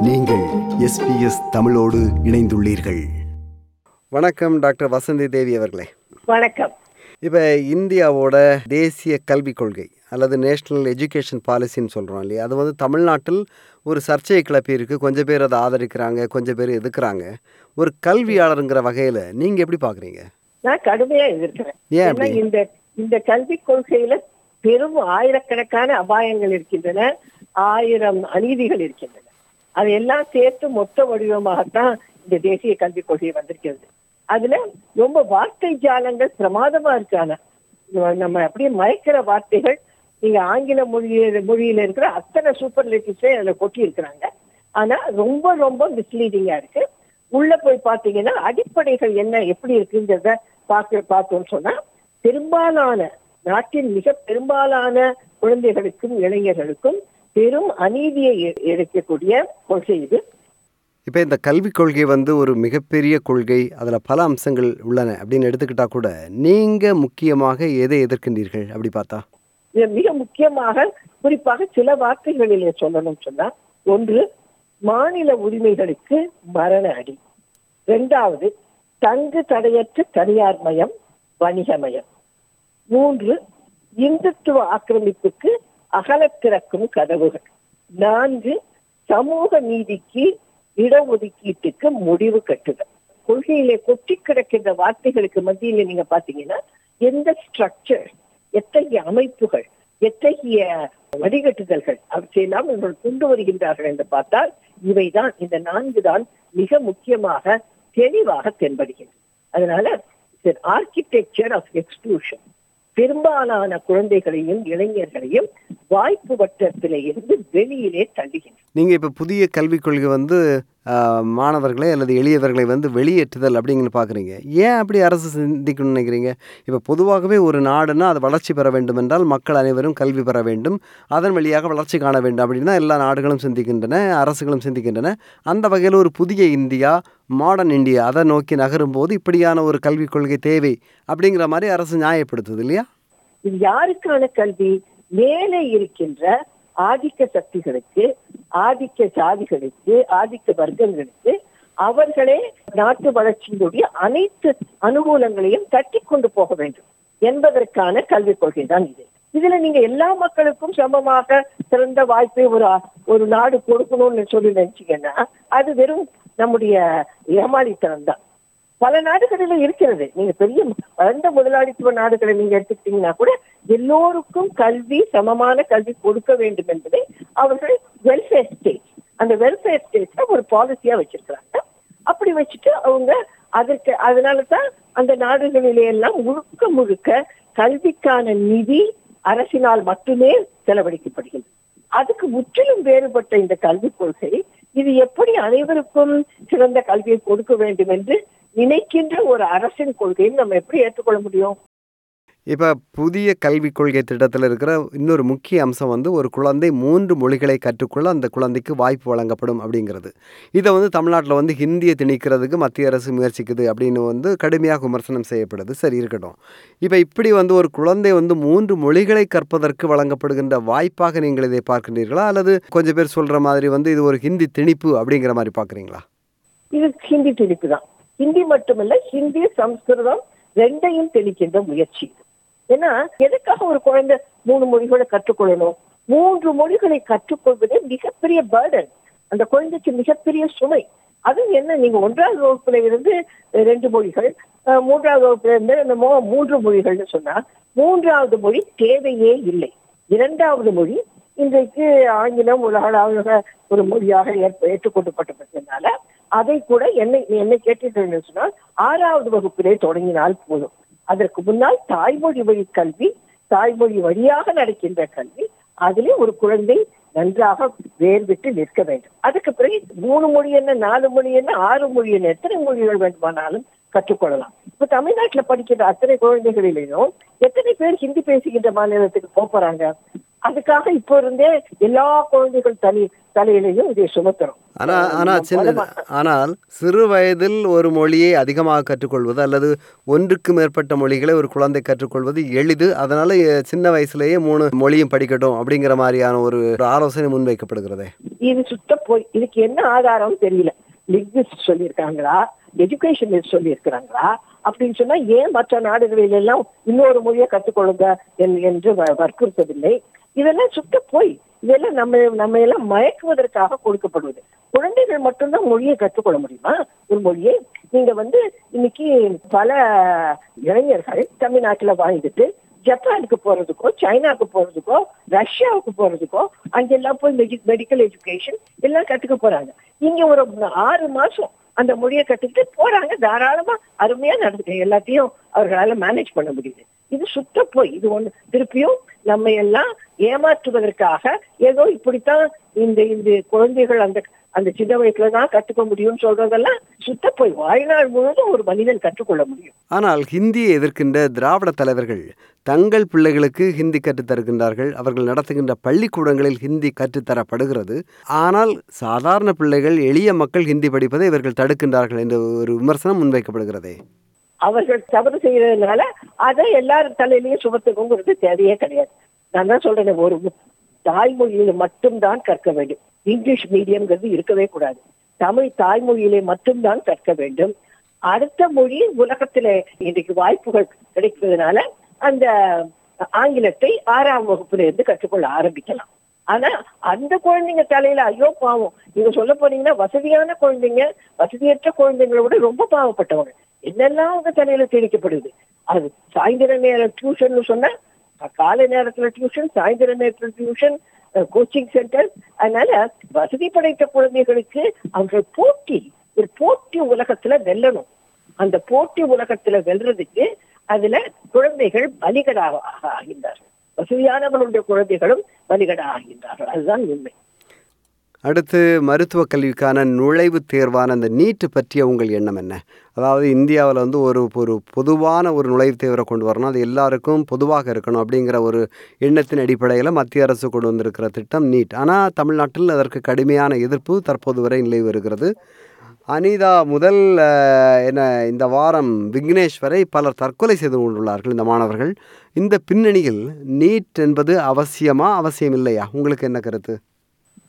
நீங்கள் எஸ்பிஎஸ் தமிழோடு இணைந்துள்ளீர்கள். வணக்கம் டாக்டர் வசந்தி தேவி அவர்களே. வணக்கம். இப்போ இந்தியாவோட தேசிய கல்விக் கொள்கை அல்லது நேஷ்னல் எஜுகேஷன் பாலிசின்னு சொல்கிறோம் இல்லையா? அது வந்து தமிழ்நாட்டில் ஒரு சர்ச்சையை கிளப்பி இருக்கு. கொஞ்சம் பேர் அதை ஆதரிக்கிறாங்க கொஞ்சம் பேர் எதுக்குறாங்க. ஒரு கல்வியாளருங்கிற வகையில் நீங்கள் எப்படி பார்க்குறீங்க நான் கடுமையா எதிர்க்கிறேன். ஏன்? இந்த இந்த கல்விக் கொள்கையில பெரும் ஆயிரக்கணக்கான அபாயங்கள் இருக்கின்றன. ஆயிரம் அநீதிகள் இருக்கின்றன. அதையெல்லாம் சேர்த்து மொத்த வடிவமாகத்தான் இந்த தேசிய கல்விக் கொள்கை வந்திருக்கிறது. அதுல ரொம்ப வார்த்தை ஜாலங்கள் பிரமாதமா இருக்கான நம்ம அப்படியே மயக்கிற வார்த்தைகள் நீங்க ஆங்கில மொழியில மொழியில இருக்கிற அத்தனை சூப்பர் லேட்டிவ்ஸே அதுல கொட்டி இருக்கிறாங்க ஆனா ரொம்ப ரொம்ப மிஸ்லீடிங்கா இருக்கு. உள்ள போய் பாத்தீங்கன்னா அடிப்படைகள் என்ன எப்படி இருக்குங்கிறத பார்க்க பார்த்தோம்னு சொன்னா பெரும்பாலான நாட்டின் மிக பெரும்பாலான குழந்தைகளுக்கும் இளைஞர்களுக்கும் பெரும் அநீதியை இழைக்கக்கூடிய கொள்கை இது. இப்போ இந்த கல்விக் கொள்கை வந்து ஒரு மிகப்பெரிய கொள்கை அதில் பல அம்சங்கள் உள்ளன அப்படின்னு எடுத்துக்கிட்டா கூட நீங்கள் முக்கியமாக எதை எதிர்க்கின்றீர்கள் அப்படி பார்த்தா? மிக முக்கியமாக குறிப்பாக சில வார்த்தைகளிலே சொல்லணும் சொன்னா ஒன்று மாநில உரிமைகளுக்கு மரண அடி. இரண்டாவது தங்கு தடையற்ற தனியார் மயம் வணிகமயம் மூன்று இந்துத்துவ ஆக்கிரமிப்புக்கு அகலத் திறக்கும் கதவுகள். நான்கு சமூக நீதிக்கு இடஒதுக்கீட்டுக்கு முடிவு கட்டுதல். கொள்கையிலே கொட்டி கிடக்கின்ற வார்த்தைகளுக்கு மத்தியில நீங்க பாத்தீங்கன்னா எந்த ஸ்ட்ரக்சர் எத்தகைய அமைப்புகள் எத்தகைய வடிகட்டுதல்கள் அவற்றையெல்லாம் இவர்கள் கொண்டு வருகின்றார்கள் என்று பார்த்தால் இவைதான் இந்த நான்கு தான் மிக முக்கியமாக தெளிவாக தென்படுகின்றன. அதனால ஆர்கிடெக்சர் ஆஃப் எக்ஸ்க்ளூஷன் பெரும்பாலான குழந்தைகளையும் இளைஞர்களையும் வாய்ப்பு வட்டத்திலே இருந்து வெளியிலே தள்ளுகின்றன. நீங்க இப்ப புதிய கல்விக் கொள்கை வந்து மாணவர்களை அல்லது எளியவர்களை வந்து வெளியேற்றுதல் அப்படிங்கன்னு பார்க்குறீங்க. ஏன் அப்படி அரசு சிந்திக்கணும்னு நினைக்கிறீங்க? இப்போ பொதுவாகவே ஒரு நாடுன்னா அது வளர்ச்சி பெற வேண்டும் என்றால் மக்கள் அனைவரும் கல்வி பெற வேண்டும். அதன் வழியாக வளர்ச்சி காண வேண்டும் அப்படின்னா எல்லா நாடுகளும் சிந்திக்கின்றன அரசுகளும் சிந்திக்கின்றன. அந்த வகையில் ஒரு புதிய இந்தியா மாடர்ன் இந்தியா அதை நோக்கி நகரும் போது இப்படியான ஒரு கல்விக் கொள்கை தேவை அப்படிங்கிற மாதிரி அரசு நியாயப்படுத்துது இல்லையா? இது யாருக்கான கல்வி? மேலே இருக்கின்ற ஆதிக்க சக்திகளுக்கு ஆதிக்க சாதிகளுக்கு ஆதிக்க வர்க்கங்களுக்கு அவர்களே நாட்டு வளர்ச்சியினுடைய அனைத்து அனுகூலங்களையும் தட்டி கொண்டு போக வேண்டும் என்பதற்கான கல்விக் கொள்கை தான் இது. இதுல நீங்க எல்லா மக்களுக்கும் சமமாக சிறந்த வாய்ப்பை ஒரு ஒரு நாடு கொடுக்கணும்னு சொல்லி நினைச்சீங்கன்னா அது வெறும் நம்முடைய ஏமாளித்தனம் தான் பல நாடுகளில இருக்கிறது. நீங்க பெரிய வளர்ந்த முதலாளித்துவ நாடுகளை நீங்க எடுத்துக்கிட்டீங்கன்னா கூட எல்லோருக்கும் கல்வி சமமான கல்வி கொடுக்க வேண்டும் என்பதை அவர்கள் வெல்ஃபேர் ஸ்டேட் அந்த வெல்ஃபேர் ஸ்டேட்ல ஒரு பாலிசியா வச்சிருக்கிறாங்க. அப்படி வச்சுட்டு அவங்க அதற்கு அதனாலதான் அந்த நாடுகளிலே எல்லாம் முழுக்க முழுக்க கல்விக்கான நிதி அரசினால் மட்டுமே செலவழிக்கப்படுகிறது. அதுக்கு முற்றிலும் வேறுபட்ட இந்த கல்விக் கொள்கை இது எப்படி அனைவருக்கும் சிறந்த கல்வியை கொடுக்க வேண்டும் என்று நினைக்கின்ற ஒரு அரசின் கொள்கையை நம்ம எப்படி ஏற்றுக்கொள்ள முடியும்? இப்போ புதிய கல்விக் கொள்கை திட்டத்தில் இருக்கிற இன்னொரு முக்கிய அம்சம் வந்து ஒரு குழந்தை மூன்று மொழிகளை கற்றுக்கொள்ள அந்த குழந்தைக்கு வாய்ப்பு வழங்கப்படும் அப்படிங்கிறது. இதை வந்து தமிழ்நாட்டில் வந்து ஹிந்தியை திணிக்கிறதுக்கு மத்திய அரசு முயற்சிக்குது அப்படின்னு வந்து கடுமையாக விமர்சனம் செய்யப்படுது. சரி இருக்கட்டும். இப்போ இப்படி வந்து ஒரு குழந்தை வந்து மூன்று மொழிகளை கற்பதற்கு வழங்கப்படுகின்ற வாய்ப்பாக நீங்கள் இதை பார்க்கின்றீர்களா? அல்லது கொஞ்சம் பேர் சொல்கிற மாதிரி வந்து இது ஒரு ஹிந்தி திணிப்பு அப்படிங்கிற மாதிரி பார்க்குறீங்களா? இது ஹிந்தி திணிப்பு தான். ஹிந்தி மட்டுமல்ல ஹிந்தி சம்ஸ்கிருதம் ரெண்டையும் தெளிக்கின்ற முயற்சி. ஏன்னா எதுக்காக ஒரு குழந்தை மூணு மொழிகளை கற்றுக்கொள்ளணும்? மூன்று மொழிகளை கற்றுக்கொள்வதே மிகப்பெரிய பேர்டன் அந்த குழந்தைக்கு மிகப்பெரிய சுமை. அது என்ன? நீங்க ஒன்றாவது வகுப்புல இருந்து ரெண்டு மொழிகள் மூன்றாவது வகுப்புல இருந்து என்னமோ மூன்று மொழிகள்னு சொன்னா மூன்றாவது மொழி தேவையே இல்லை. இரண்டாவது மொழி இன்றைக்கு ஆங்கிலம் உலகளாவிய ஒரு மொழியாக ஏற்றுக்கொண்டு பட்டப்பட்டதுனால அதை கூட என்னை என்னை கேட்டீர்கள் சொன்னால் ஆறாவது வகுப்பிலே தொடங்கினால் போதும். அதற்கு முன்னால் தாய்மொழி வழி கல்வி தாய்மொழி வழியாக நடக்கின்ற கல்வி அதிலே ஒரு குழந்தை நன்றாக வேர்விட்டு நிற்க வேண்டும். அதுக்கு பிறகு மூணு மொழி என்ன நாலு மொழி என்ன ஆறு மொழி என்ன எத்தனை மொழிகள் வேண்டுமானாலும் கற்றுக்கொள்ளலாம். இப்ப தமிழ்நாட்டுல படிக்கிற அத்தனை குழந்தைகளிலேயும் எத்தனை பேர் ஹிந்தி பேசுகின்ற மாநிலத்துக்கு போறாங்க? அதுக்காக இப்போ இருந்தே எல்லா குழந்தைகள் தலை தலையிலையும் இதை சுமத்துறோம் ஆனா ஆனா சின்ன ஆனால் சிறு வயதில் ஒரு மொழியை அதிகமாக கற்றுக்கொள்வது அல்லது ஒன்றுக்கு மேற்பட்ட மொழிகளை ஒரு குழந்தை கற்றுக்கொள்வது எளிது. அதனால சின்ன வயசுலயே மூணு மொழியும் படிக்கட்டும் அப்படிங்கிற மாதிரியான ஒரு ஆலோசனை முன்வைக்கப்படுகிறதே. இது சுத்த போய் இதுக்கு என்ன ஆதாரம் தெரியல. லிங்விஸ்ட் சொல்லியிருக்காங்களா? எஜுகேஷனிஸ்ட் சொல்லியிருக்கிறாங்களா? அப்படின்னு சொன்னா ஏன் மற்ற நாடுகளில் எல்லாம் இன்னொரு மொழியை கற்றுக்கொள்ளுங்க என்- என்று வ- வற்புறுத்தவில்லை. இதெல்லாம் சுத்த போய். இதெல்லாம் நம்ம நம்ம எல்லாம் மயக்குவதற்காக கொடுக்கப்படுவது. குழந்தைகள் மட்டும்தான் மொழியை கற்றுக்கொள்ள முடியுமா? ஒரு மொழியை. நீங்க வந்து இன்னைக்கு பல இளைஞர்கள் தமிழ்நாட்டுல வாழ்ந்துட்டு ஜப்பானுக்கு போறதுக்கோ சைனாக்கு போறதுக்கோ ரஷ்யாவுக்கு போறதுக்கோ அங்கெல்லாம் போய் மெடிக்கல் எஜுகேஷன் எல்லாம் கத்துக்க போறாங்க. இங்க ஒரு ஆறு மாசம் அந்த மொழியை கத்துக்கிட்டு போறாங்க. தாராளமா அருமையா நடந்துட்டு எல்லாத்தையும் அவர்களால மேனேஜ் பண்ண முடியுது. இது சுத்த போய். இது ஒண்ணு. திருப்பியும் நம்ம எல்லாம் ஏமாற்றுவதற்காக ஏதோ இப்படித்தான் இந்த இந்த குழந்தைகள் அந்த அந்த சின்ன வயசுல தான் கத்துக்க முடியும்னு சொல்றதெல்லாம் சுத்த போய் வாழ்நாள் முழுவதும் ஒரு மனிதன் கற்றுக்கொள்ள முடியும். ஆனால் ஹிந்தியை எதிர்க்கின்ற திராவிட தலைவர்கள் தங்கள் பிள்ளைகளுக்கு ஹிந்தி கற்றுத் தருகின்றார்கள். அவர்கள் நடத்துகின்ற பள்ளிக்கூடங்களில் ஹிந்தி கற்றுத்தரப்படுகிறது ஆனால் சாதாரண பிள்ளைகள் எளிய மக்கள் ஹிந்தி படிப்பதை இவர்கள் தடுக்கின்றார்கள் என்ற ஒரு விமர்சனம் முன்வைக்கப்படுகிறதே. அவர்கள் தவறு செய்யறதுனால அதை எல்லாரும் தலையிலயும் சுமத்துக்குங்கிறது தேவையே கிடையாது. நான் தான் சொல்றேன் ஒரு தாய்மொழியில மட்டும்தான் கற்க வேண்டும். இங்கிலீஷ் மீடியம்ங்கிறது இருக்கவே கூடாது. தமிழ் தாய்மொழியிலே மட்டும்தான் கற்க வேண்டும். அடுத்த மொழி உலகத்துல இன்றைக்கு வாய்ப்புகள் கிடைக்கிறதுனால அந்த ஆங்கிலத்தை ஆறாம் வகுப்புல இருந்து கற்றுக்கொள்ள ஆரம்பிக்கலாம். ஆனா அந்த குழந்தைங்க தலையில ஐயோ பாவம். நீங்க சொல்ல போனீங்கன்னா வசதியான குழந்தைங்க வசதியற்ற குழந்தைங்களை விட ரொம்ப பாவப்பட்டவங்க. என்னெல்லாம் அவங்க தலையில திணிக்கப்படுது அது சாயந்தர நேரம் டியூஷன் சொன்னா காலை நேரத்துல டியூஷன் சாயந்தர நேரத்துல டியூஷன் கோச்சிங் சென்டர் அதனால வசதி படைத்த குழந்தைகளுக்கு அவர்கள் போட்டி ஒரு போட்டி உலகத்துல வெல்லணும். அந்த போட்டி உலகத்துல வெல்றதுக்கு அதுல குழந்தைகள் பலிகடாக ஆகின்றார்கள். வசதியானவர்களுடைய குழந்தைகளும் பலிகடாக ஆகின்றார்கள் அதுதான் உண்மை. அடுத்து மருத்துவக் கல்விக்கான நுழைவுத் தேர்வான அந்த நீட்டு பற்றிய உங்கள் எண்ணம் என்ன? அதாவது இந்தியாவில் வந்து ஒரு ஒரு பொதுவான ஒரு நுழைவுத் தேர்வை கொண்டு வரணும். அது எல்லாருக்கும் பொதுவாக இருக்கணும் அப்படிங்கிற ஒரு எண்ணத்தின் அடிப்படையில் மத்திய அரசு கொண்டு வந்திருக்கிற திட்டம் நீட். ஆனால் தமிழ்நாட்டில் அதற்கு கடுமையான எதிர்ப்பு தற்போது வரை நிலை வருகிறது. அனிதா முதல் என்ன இந்த வாரம் விக்னேஸ்வரை பலர் தற்கொலை செய்து கொண்டுள்ளார்கள் இந்த மாணவர்கள். இந்த பின்னணியில் நீட் என்பது அவசியமா அவசியம் இல்லையா உங்களுக்கு என்ன கருத்து?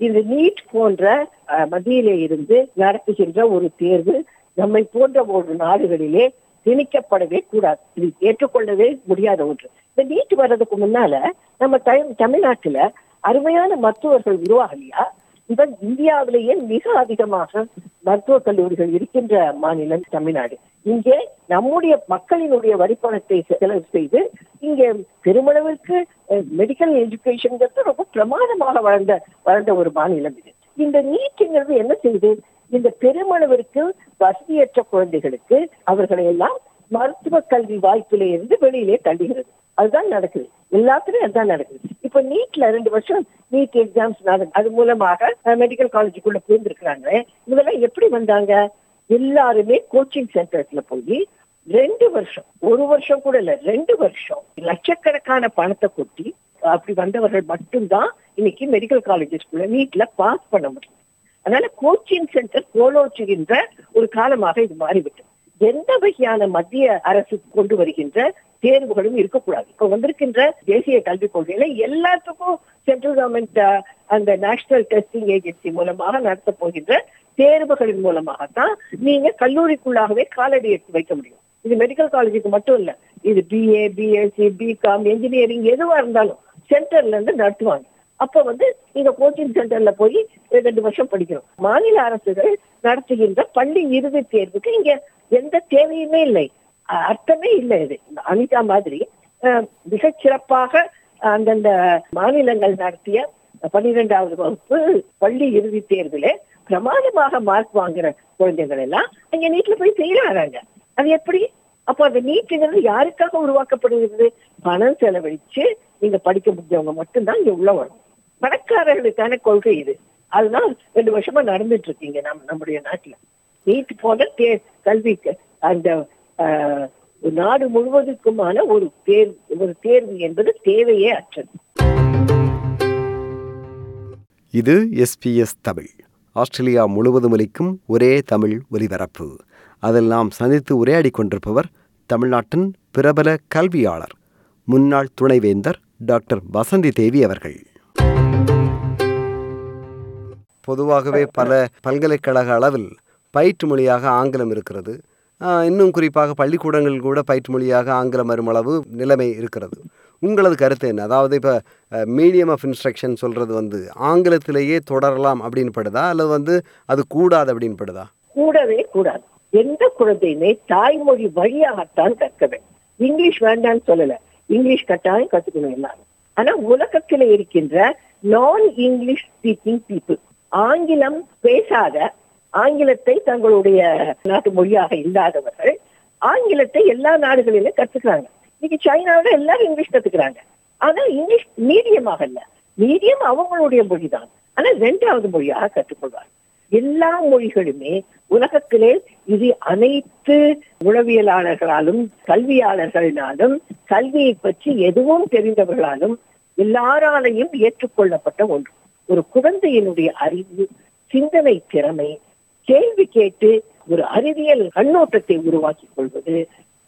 இந்த நீட் போன்ற அஹ், மத்தியிலே இருந்து நடத்துகின்ற ஒரு தேர்வு நம்மை போன்ற ஒரு நாடுகளிலே திணிக்கப்படவே கூடாது. இது ஏற்றுக்கொள்ளவே முடியாத ஒன்று. இந்த நீட் வர்றதுக்கு முன்னால நம்ம தமிழ்நாட்டுல அருமையான மருத்துவர்கள் உருவாகலையா? இவன் இந்தியாவிலேயே மிக அதிகமாக மருத்துவக் கல்லூரிகள் இருக்கின்ற மாநிலம் தமிழ்நாடு. இங்கே நம்முடைய மக்களினுடைய வரிப்பணத்தை செலவு செய்து இங்கே பெருமளவிற்கு மெடிக்கல் எஜுகேஷன்ங்கிறது ரொம்ப பிரமாதமாக வளர்ந்த வளர்ந்த ஒரு மாநிலம் இது. இந்த நீட்டுங்கிறது என்ன செய்யுது இந்த பெருமளவிற்கு வசதியற்ற குழந்தைகளுக்கு அவர்களை எல்லாம் மருத்துவ கல்வி வாய்ப்பிலே இருந்து வெளியிலே தள்ளுகிறது. அதுதான் நடக்குது. எல்லாத்துலயும் அதுதான் நடக்குது. இப்ப நீட்ல ரெண்டு வருஷம் நீட் எக்ஸாம்ஸ் அது மூலமாக மெடிக்கல் காலேஜுக்குள்ள புரிந்திருக்கிறாங்க இதெல்லாம் எப்படி வந்தாங்க? எல்லாருமே கோச்சிங் சென்டர்ஸ்ல போய் ரெண்டு வருஷம் ஒரு வருஷம் கூட இல்ல ரெண்டு வருஷம் லட்சக்கணக்கான பணத்தை கொட்டி அப்படி வந்தவர்கள் மட்டும்தான் இன்னைக்கு மெடிக்கல் காலேஜஸ்குள்ள நீட்ல பாஸ் பண்ண முடியும். அதனால கோச்சிங் சென்டர் கோலோச்சுகின்ற ஒரு காலமாக இது மாறிவிட்டது. எந்த வகையான மத்திய அரசு கொண்டு வருகின்ற தேர்வுகளும் இருக்கக்கூடாது. இப்ப வந்திருக்கின்ற தேசிய கல்விக் கொள்கையில எல்லாத்துக்கும் சென்ட்ரல் கவர்மெண்ட் அந்த நேஷனல் டெஸ்டிங் ஏஜென்சி மூலமாக நடத்த போகின்ற தேர்வுகளின் மூலமாகத்தான் நீங்க கல்லூரிக்குள்ளாகவே காலடி எடுத்து வைக்க முடியும். இது மெடிக்கல் காலேஜுக்கு மட்டும் இல்ல. இது பிஏ பிஎஸ்சி பிகாம் என்ஜினியரிங் எதுவா இருந்தாலும் சென்டர்ல இருந்து நடத்துவாங்க. அப்ப வந்து நீங்க கோச்சிங் சென்டர்ல போய் ரெண்டு வருஷம் படிக்கணும் மாநில அரசுகள் நடத்துகின்ற பள்ளி இறுதி தேர்வுக்கு இங்க எந்த தேவையுமே இல்லை. அர்த்தமே இல்லை இது. அனிதா மாதிரி அஹ் சிறப்பாக அந்தந்த மாநிலங்கள் நடத்திய பன்னிரெண்டாவது வகுப்பு பள்ளி இறுதி தேர்விலே பிரமாதமாக மார்க் வாங்குற குழந்தைகள் எல்லாம் அங்க நீட்ல போய் செய்யறாங்க. அது எப்படி? அப்போ அந்த நீட்டுங்கிறது யாருக்காக உருவாக்கப்படுகிறது? பணம் செலவழிச்சு நீங்க படிக்க முடிஞ்சவங்க மட்டும்தான் இங்க உள்ள வரும் பணக்காரர்களுக்கான கொள்கை இது. அதுதான் ரெண்டு வருஷமா நடந்துட்டு இருக்கீங்க நம் நம்முடைய நாட்டுல. நீட் போல தே கல்விக்கு அந்த நாடு முழுவதுக்குமான ஒரு தேர்வு ஒரு தேர்வு என்பது தேவையே அற்றது. இது எஸ்பிஎஸ் தமிழ். ஆஸ்திரேலியா முழுவதும் ஒலிக்கும் ஒரே தமிழ் ஒலிபரப்பு. அதில் நாம் சந்தித்து உரையாடிக் கொண்டிருப்பவர் தமிழ்நாட்டின் பிரபல கல்வியாளர் முன்னாள் துணைவேந்தர் டாக்டர் வசந்தி தேவி அவர்கள். பொதுவாகவே பல பல்கலைக்கழக அளவில் பயிற்று மொழியாக ஆங்கிலம் இருக்கிறது. இன்னும் குறிப்பாக பள்ளிக்கூடங்கள் கூட பயிற்று மொழியாக ஆங்கிலம் வரும் அளவு நிலைமை இருக்கிறது. உங்களது கருத்து என்ன? அதாவது இப்போ மீடியம் ஆஃப் இன்ஸ்ட்ரக்ஷன் சொல்கிறது வந்து ஆங்கிலத்திலேயே தொடரலாம் அப்படின்னு படுதா? அல்லது வந்து அது கூடாது அப்படின்னு படுதா? கூடவே கூடாது. எந்த குழந்தையுமே தாய்மொழி வழியாகத்தான் கற்க வேண்டும். இங்கிலீஷ் வேண்டாம்னு சொல்லல. இங்கிலீஷ் கட்டாயம் கத்துக்கணும் எல்லாரும். ஆனா உலகத்தில் இருக்கின்ற நான் இங்கிலீஷ் ஸ்பீக்கிங் பீப்புள் ஆங்கிலம் பேசாத ஆங்கிலத்தை தங்களுடைய நாட்டு மொழியாக இல்லாதவர்கள் ஆங்கிலத்தை எல்லா நாடுகளிலும் கத்துக்கிறாங்க இன்னைக்கு சைனாவில எல்லாரும் இங்கிலீஷ் கத்துக்கிறாங்க. ஆனா இங்கிலீஷ் மீடியமாக இல்ல. மீடியம் அவங்களுடைய மொழிதான். ஆனா ரெண்டாவது மொழியாக கற்றுக்கொள்வார். எல்லா மொழிகளுமே உலகத்திலே இது அனைத்து உளவியலாளர்களாலும் கல்வியாளர்களினாலும் கல்வியை பற்றி எதுவும் தெரிந்தவர்களாலும் எல்லாராலையும் ஏற்றுக்கொள்ளப்பட்ட ஒன்று. ஒரு குழந்தையினுடைய அறிவு சிந்தனை திறமை கேள்வி கேட்டு ஒரு அறிவியல் கண்ணோட்டத்தை உருவாக்கிக் கொள்வது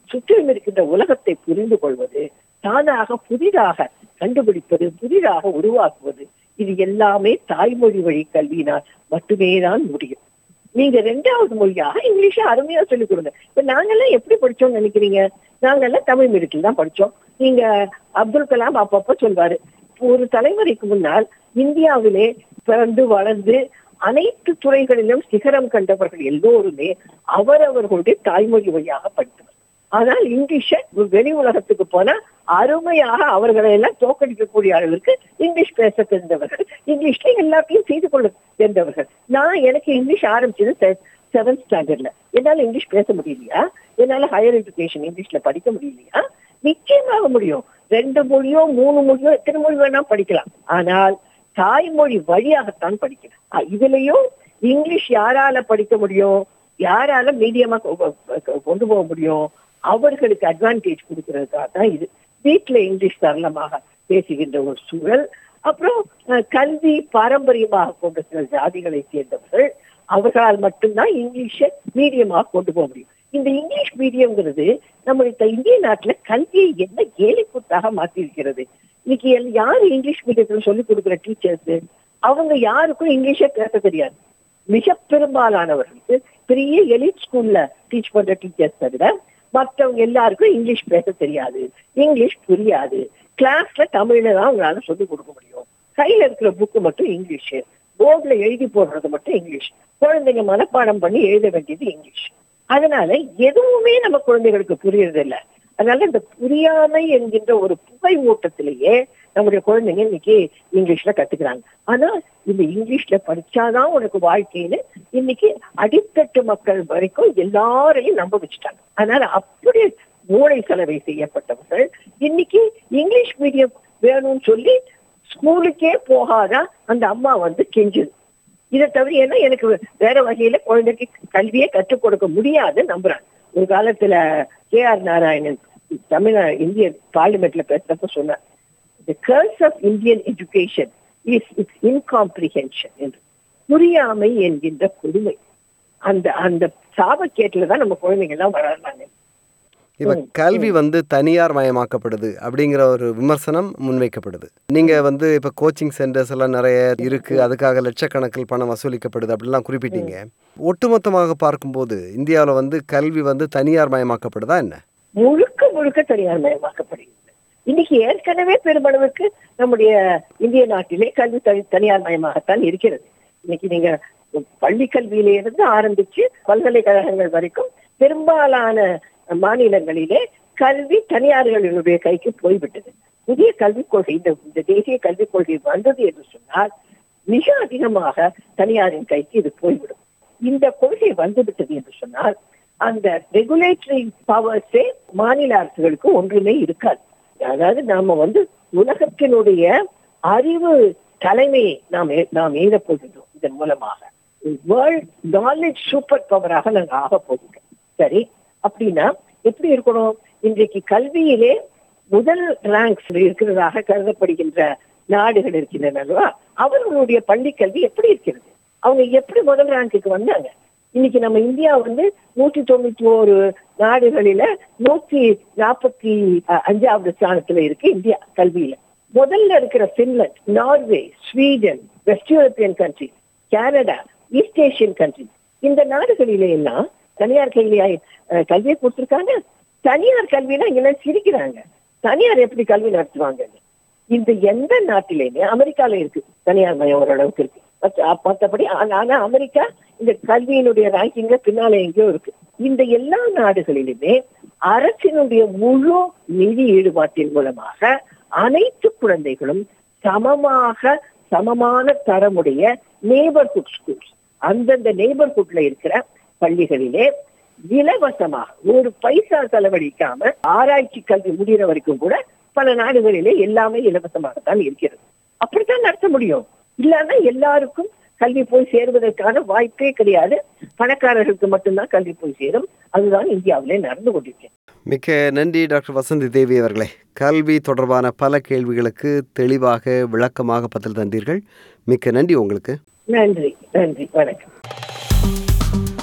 சுற்றிலும் இருக்கின்ற உலகத்தை புரிந்து கொள்வது தானாக புதிதாக கண்டுபிடிப்பது புதிதாக உருவாக்குவது இது எல்லாமே தாய்மொழி வழி கல்வியினால் மட்டுமே தான் முடியும். நீங்க ரெண்டாவது மொழியாக இங்கிலீஷ அருமையா சொல்லிக் கொடுங்க. இப்ப நாங்கெல்லாம் எப்படி படிச்சோம்னு நினைக்கிறீங்க? நாங்கெல்லாம் தமிழ் மீடியத்தில் தான் படிச்சோம். நீங்க அப்துல் கலாம் அப்பப்ப சொல்வாரு ஒரு தலைமுறைக்கு முன்னால் இந்தியாவிலே பிறந்து வளர்ந்து அனைத்து துறைகளிலும் சிகரம் கண்டவர்கள் எல்லோருமே அவரவர்களுடைய தாய்மொழி வழியாக படித்தவர். ஆனால் இங்கிலீஷ வெளி உலகத்துக்கு போனா அருமையாக அவர்களை எல்லாம் தோக்கடிக்கக்கூடிய அளவிற்கு இங்கிலீஷ் பேச தெரிந்தவர்கள் இங்கிலீஷ்ல எல்லாத்தையும் செய்து கொள்ள தெரிந்தவர்கள். நான் எனக்கு இங்கிலீஷ் ஆரம்பிச்சது செவன்த் ஸ்டாண்டர்ட்ல என்னால இங்கிலீஷ் பேச முடியலையா? என்னால ஹையர் எஜுகேஷன் இங்கிலீஷ்ல படிக்க முடியலையா? நிச்சயமாக முடியும். ரெண்டு மொழியோ மூணு மொழியோ எத்தனை மொழி வேணா படிக்கலாம். ஆனால் தாய்மொழி வழியாகத்தான் படிக்கணும் இதுலயும் இங்கிலீஷ் யாரால படிக்க முடியும்? யாரால மீடியமா கொண்டு போக முடியும்? அவர்களுக்கு அட்வான்டேஜ் கொடுக்கறதுக்காக தான் இது. வீட்டுல இங்கிலீஷ் சரளமாக பேசுகின்ற ஒரு சூழல். அப்புறம் கல்வி பாரம்பரியமாக கொண்ட சில ஜாதிகளை சேர்ந்தவர்கள் அவர்களால் மட்டும்தான் இங்கிலீஷை மீடியமாக கொண்டு போக முடியும். இந்த இங்கிலீஷ் மீடியம்ங்கிறது நம்மளுடைய இந்திய நாட்டுல கல்வியை என்ன ஏழை கூட்டாக இன்னைக்கு யாரு இங்கிலீஷ் மீடியத்துல சொல்லிக் கொடுக்குற டீச்சர்ஸ் அவங்க யாருக்கும் இங்கிலீஷே பேச தெரியாது. மிக பெரும்பாலானவர்களுக்கு பெரிய எலிட் ஸ்கூல்ல டீச் பண்ற டீச்சர்ஸ் தவிர மற்றவங்க எல்லாருக்கும் இங்கிலீஷ் பேச தெரியாது. இங்கிலீஷ் புரியாது. கிளாஸ்ல தமிழ்ல தான் அவங்களால சொல்லிக் கொடுக்க முடியும். கையில இருக்கிற புக்கு மட்டும் இங்கிலீஷ். போர்டுல எழுதி போடுறது மட்டும் இங்கிலீஷ். குழந்தைங்க மனப்பாடம் பண்ணி எழுத வேண்டியது இங்கிலீஷ். அதனால எதுவுமே நம்ம குழந்தைகளுக்கு புரியறது இல்ல அதனால இந்த புரியாமை என்கின்ற ஒரு புகை மூட்டத்திலேயே நம்முடைய குழந்தைங்க இன்னைக்கு இங்கிலீஷ்ல கத்துக்கிறாங்க. ஆனா இந்த இங்கிலீஷ்ல படிச்சாதான் உனக்கு வாழ்க்கைன்னு இன்னைக்கு அடித்தட்டு மக்கள் வரைக்கும் எல்லாரையும் நம்ப வச்சுட்டாங்க. அதனால அப்படி மூளை செலவை செய்யப்பட்டவர்கள் இன்னைக்கு இங்கிலீஷ் மீடியம் வேணும்னு சொல்லி ஸ்கூலுக்கே போகாத அந்த அம்மா வந்து கெஞ்சுது. இதை தவிர ஏன்னா எனக்கு வேற வகையில குழந்தைக்கு கல்வியை கற்றுக் கொடுக்க முடியாதுன்னு நம்புறாங்க. ஒரு காலத்துல கே ஆர் நாராயணன் தமிழ் இந்திய பார்லிமெண்ட்ல பேசுறப்ப சொன்னார். The curse of Indian education is it's incomprehension என்று. புரியாமை என்கின்ற கொடுமை. அந்த அந்த சாபக்கேட்டில் தான் நம்ம குழந்தைங்க எல்லாம் வளர்றாங்க. இப்போ கல்வி வந்து தனியார் மயமாக்கப்படுது அப்படிங்கிற ஒரு விமர்சனம் முன்வைக்கப்படுது. நீங்கள் வந்து இப்போ கோச்சிங் சென்டர்ஸ் எல்லாம் நிறைய இருக்குது அதுக்காக லட்சக்கணக்கில் பணம் வசூலிக்கப்படுது அப்படிலாம் குறிப்பிட்டீங்க. ஒட்டுமொத்தமாக பார்க்கும்போது இந்தியாவில் வந்து கல்வி வந்து தனியார் மயமாக்கப்படுதா என்ன? முழுக்க முழுக்க தனியார் மயமாக்கப்படுகிறது. இன்னைக்கு ஏற்கனவே பெருமளவுக்கு நம்முடைய இந்திய நாட்டிலே கல்வி தனி- தனியார் மயமாகத்தான் இருக்கிறது. இன்னைக்கு நீங்க பள்ளி கல்வியில இருந்து ஆரம்பிச்சு பல்கலைக்கழகங்கள் வரைக்கும் பெரும்பாலான மாநிலங்களிலே கல்வி தனியார்களுடைய கைக்கு போய்விட்டது. புதிய கல்விக் கொள்கை இந்த இந்த தேசிய கல்விக் கொள்கை வந்தது என்று சொன்னால் மிக அதிகமாக தனியாரின் கைக்கு இது போய்விடும். இந்த கொள்கை வந்துவிட்டது என்று சொன்னால் அந்த ரெகுலேட்டரி பவர்ஸே மாநில அரசுகளுக்கு ஒன்றுமே இருக்காது. அதாவது நாம வந்து உலகத்தினுடைய அறிவு தலைமையை நாம் நாம் எழுத போகின்றோம். இதன் மூலமாக. வேர்ல்ட் நாலேஜ் சூப்பர் பவராக நாங்க ஆக போகிறோம் சரி? அப்படின்னா எப்படி இருக்கணும்? இன்றைக்கு கல்வியிலே முதல் ரேங்க்ஸ் இருக்கிறதாக கருதப்படுகின்ற நாடுகள் இருக்கின்றன அல்லவா? அவர்களுடைய பள்ளி கல்வி எப்படி இருக்கிறது? அவங்க எப்படி முதல் ரேங்க்குக்கு வந்தாங்க? இன்னைக்கு நம்ம இந்தியா வந்து நூற்றி தொண்ணூத்தி ஓரு நாடுகளில நூத்தி நாற்பத்தி அஞ்சாவது ஸ்தானத்துல இருக்கு இந்தியா கல்வியில. முதல்ல இருக்கிற Finland Norway Sweden west European country Canada east Asian country இந்த நாடுகளிலே எல்லாம் தனியார் கல்வி கல்வியை கொடுத்திருக்காங்க. தனியார் கல்வினா இங்க சிரிக்கிறாங்க. தனியார் எப்படி கல்வி நடத்துவாங்க இந்த எந்த நாட்டிலேயுமே அமெரிக்கால இருக்கு. தனியார் மயம் ஓரளவுக்கு இருக்கு. மற்றபடி மத்தபடி ஆனா அமெரிக்கா இந்த கல்வியினுடைய ரேங்கிங்ல பின்னால எங்கேயோ இருக்கு. இந்த எல்லா நாடுகளிலுமே அரசினுடைய முழு நிதி ஈடுபாட்டின் மூலமாக அனைத்து குழந்தைகளும் சமமாக சமமான தரமுடைய நெய்பர்ஹுட் ஸ்கூல்ஸ் அந்தந்த நெய்பர்ஹுட்ல இருக்கிற பள்ளிகளிலே இலவசமாக ஒரு பைசா செலவழிக்காம ஆராய்ச்சி கல்வி முடிகிற வரைக்கும் கூட பல நாடுகளிலே எல்லாமே இலவசமாகத்தான் இருக்கிறது. அப்படித்தான் நடத்த முடியும். இல்லாம எல்லாருக்கும் கல்வி போய் சேருவதற்கான வாய்ப்பே கிடையாது. பணக்காரர்களுக்கு மட்டும்தான் கல்வி போய் சேரும். அதுதான் இந்தியாவிலே நடந்து கொண்டிருக்கிறது. மிக்க நன்றி டாக்டர் வசந்தி தேவி அவர்களே. கல்வி தொடர்பான பல கேள்விகளுக்கு தெளிவாக விளக்கமாக பதில் தந்தீர்கள். மிக்க நன்றி உங்களுக்கு. நன்றி நன்றி. வணக்கம்.